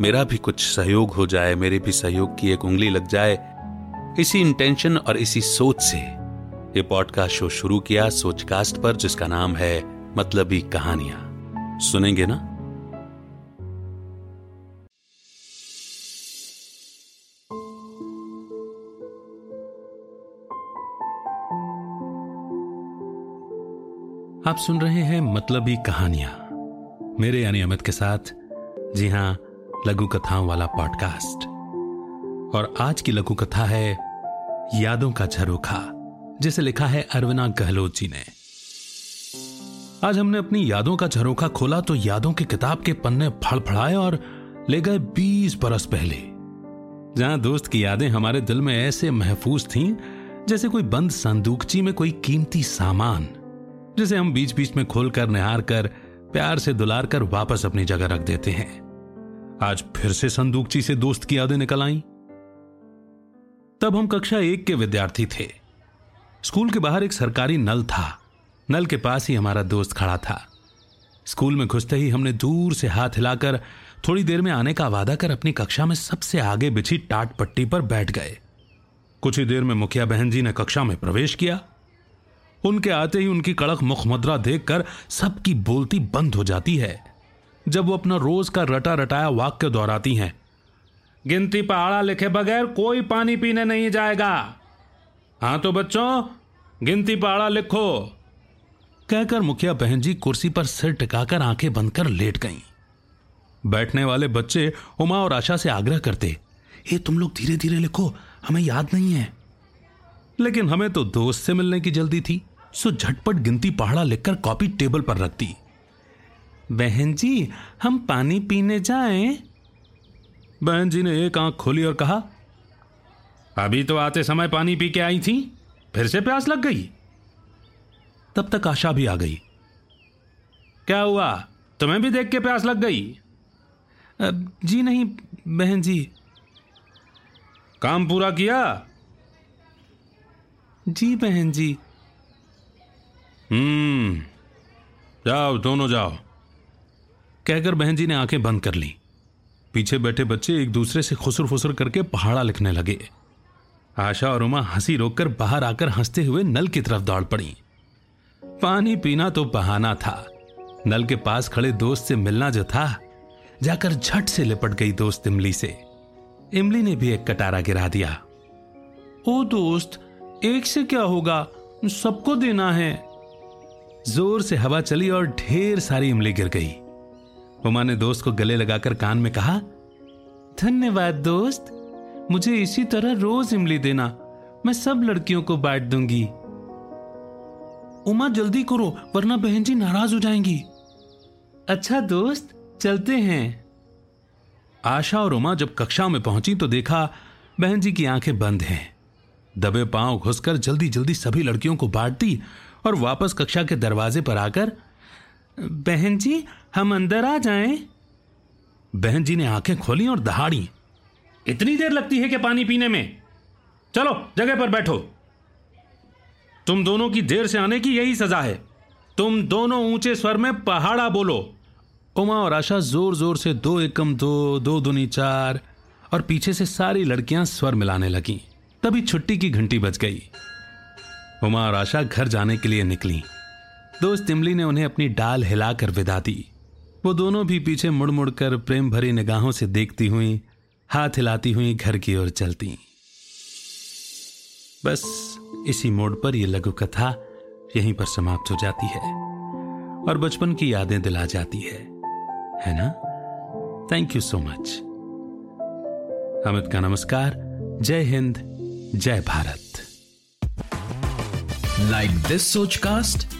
मेरा भी कुछ सहयोग हो जाए, मेरे भी सहयोग की एक उंगली लग जाए। इसी इंटेंशन और इसी सोच से ये पॉडकास्ट शो शुरू किया सोचकास्ट पर, जिसका नाम है मतलबी कहानियाँ। सुनेंगे ना? आप सुन रहे हैं मतलबी कहानियाँ। मेरे यानी अमित के साथ। जी हाँ लघु कथाओं वाला पॉडकास्ट। और आज की लघु कथा है, यादों का झरोखा, जिसे लिखा है अरविना गहलोत जी ने। आज हमने अपनी यादों का झरोखा खोला तो यादों की किताब के पन्ने फड़फड़ाए और ले गए बीस बरस पहले। जहाँ दोस्त की यादें हमारे दिल में ऐसे महफूज थीं, जैसे कोई बंद संदूकची में कोई कीमती सामान, जिसे हम बीच बीच में खोलकर निहार कर, प्यार से दुलार कर वापस अपनी जगह रख देते हैं। आज फिर से संदूकची से दोस्त की यादें निकल आई। तब हम कक्षा एक के विद्यार्थी थे। स्कूल के बाहर एक सरकारी नल था। नल के पास ही हमारा दोस्त खड़ा था। स्कूल में घुसते ही हमने दूर से हाथ हिलाकर थोड़ी देर में आने का वादा कर अपनी कक्षा में सबसे आगे बिछी टाट पट्टी पर बैठ गए। कुछ ही देर में मुखिया बहन जी ने कक्षा में प्रवेश किया। उनके आते ही उनकी कड़क मुखमद्रा देखकर सबकी बोलती बंद हो जाती है। जब वो अपना रोज का रटा रटाया वाक्य दोहराती हैं। गिनती पहाड़ा लिखे बगैर कोई पानी पीने नहीं जाएगा। हाँ तो बच्चों, गिनती पहाड़ा लिखो। कहकर मुखिया बहन जी कुर्सी पर सिर टिकाकर आँखें बंद कर लेट गईं। बैठने वाले बच्चे उमा और आशा से आग्रह करते, ये तुम लोग धीरे धीरे लिखो, हमें याद नहीं है। लेकिन हमें तो दोस्त से मिलने की जल्दी थी, सो झटपट गिनती पहाड़ा लिखकर कॉपी टेबल पर रख दी। बहन जी, हम पानी पीने जाएँ? बहन जी ने एक आँख खोली और कहा, अभी तो आते समय पानी पी के आई थी, फिर से प्यास लग गई। तब तक आशा भी आ गई। क्या हुआ? तुम्हें भी देख के प्यास लग गई? जी नहीं, बहन जी। काम पूरा किया? जी, बहन जी। हम्म जाओ, दोनों जाओ। कहकर बहन जी ने आँखें बंद कर ली। पीछे बैठे बच्चे एक दूसरे से खुसर फुसर करके पहाड़ा लिखने लगे। आशा और उमा हँसी रोककर बाहर आकर हँसते हुए नल की तरफ़ दौड़ पड़ी। पानी पीना तो बहाना था। नल के पास खड़े दोस्त से मिलना जो था, जाकर झट से लिपट गई दोस्त इमली से। इमली ने भी एक कटारा गिरा दिया। ओ दोस्त, एक से क्या होगा? सबको देना है। ज़ोर से हवा चली और ढेर सारी इमली गिर गई। उमा ने दोस्त को गले लगाकर कान में कहा, धन्यवाद दोस्त, मुझे इसी तरह रोज इमली देना, मैं सब लड़कियों को बांट दूँगी। उमा, जल्दी करो, वरना बहन जी नाराज़ हो जाएँगी। अच्छा दोस्त, चलते हैं। आशा और उमा जब कक्षा में पहुँची तो देखा बहन जी की आँखें बंद हैं। दबे पाँव घुसकर जल्दी जल्दी सभी लड़कियों को बांट दी और वापस कक्षा के दरवाजे पर आकर बहन जी, हम अंदर आ जाएँ? बहन जी ने आँखें खोली और दहाड़ी। इतनी देर लगती है कि पानी पीने में। चलो, जगह पर बैठो। तुम दोनों की देर से आने की यही सजा है। तुम दोनों ऊँचे स्वर में पहाड़ा बोलो। उमा और आशा ज़ोर ज़ोर से दो एकम, दो दो दुनी चार, और पीछे से सारी लड़कियाँ स्वर मिलाने लगी। तभी छुट्टी की घंटी बज गई। उमा और आशा घर जाने के लिए निकली। दोस्त इमली ने उन्हें अपनी डाल हिलाकर विदा दी। वो दोनों भी पीछे मुड़ मुड़ कर प्रेम भरी निगाहों से देखती हुई, हाथ हिलाती हुई घर की ओर चलती। बस इसी मोड़ पर यह लघु कथा यहीं पर समाप्त हो जाती है और बचपन की यादें दिला जाती है। है ना? Thank you so much Amit का नमस्कार। जय हिंद, जय भारत। लाइक दिस सोच Sochcast?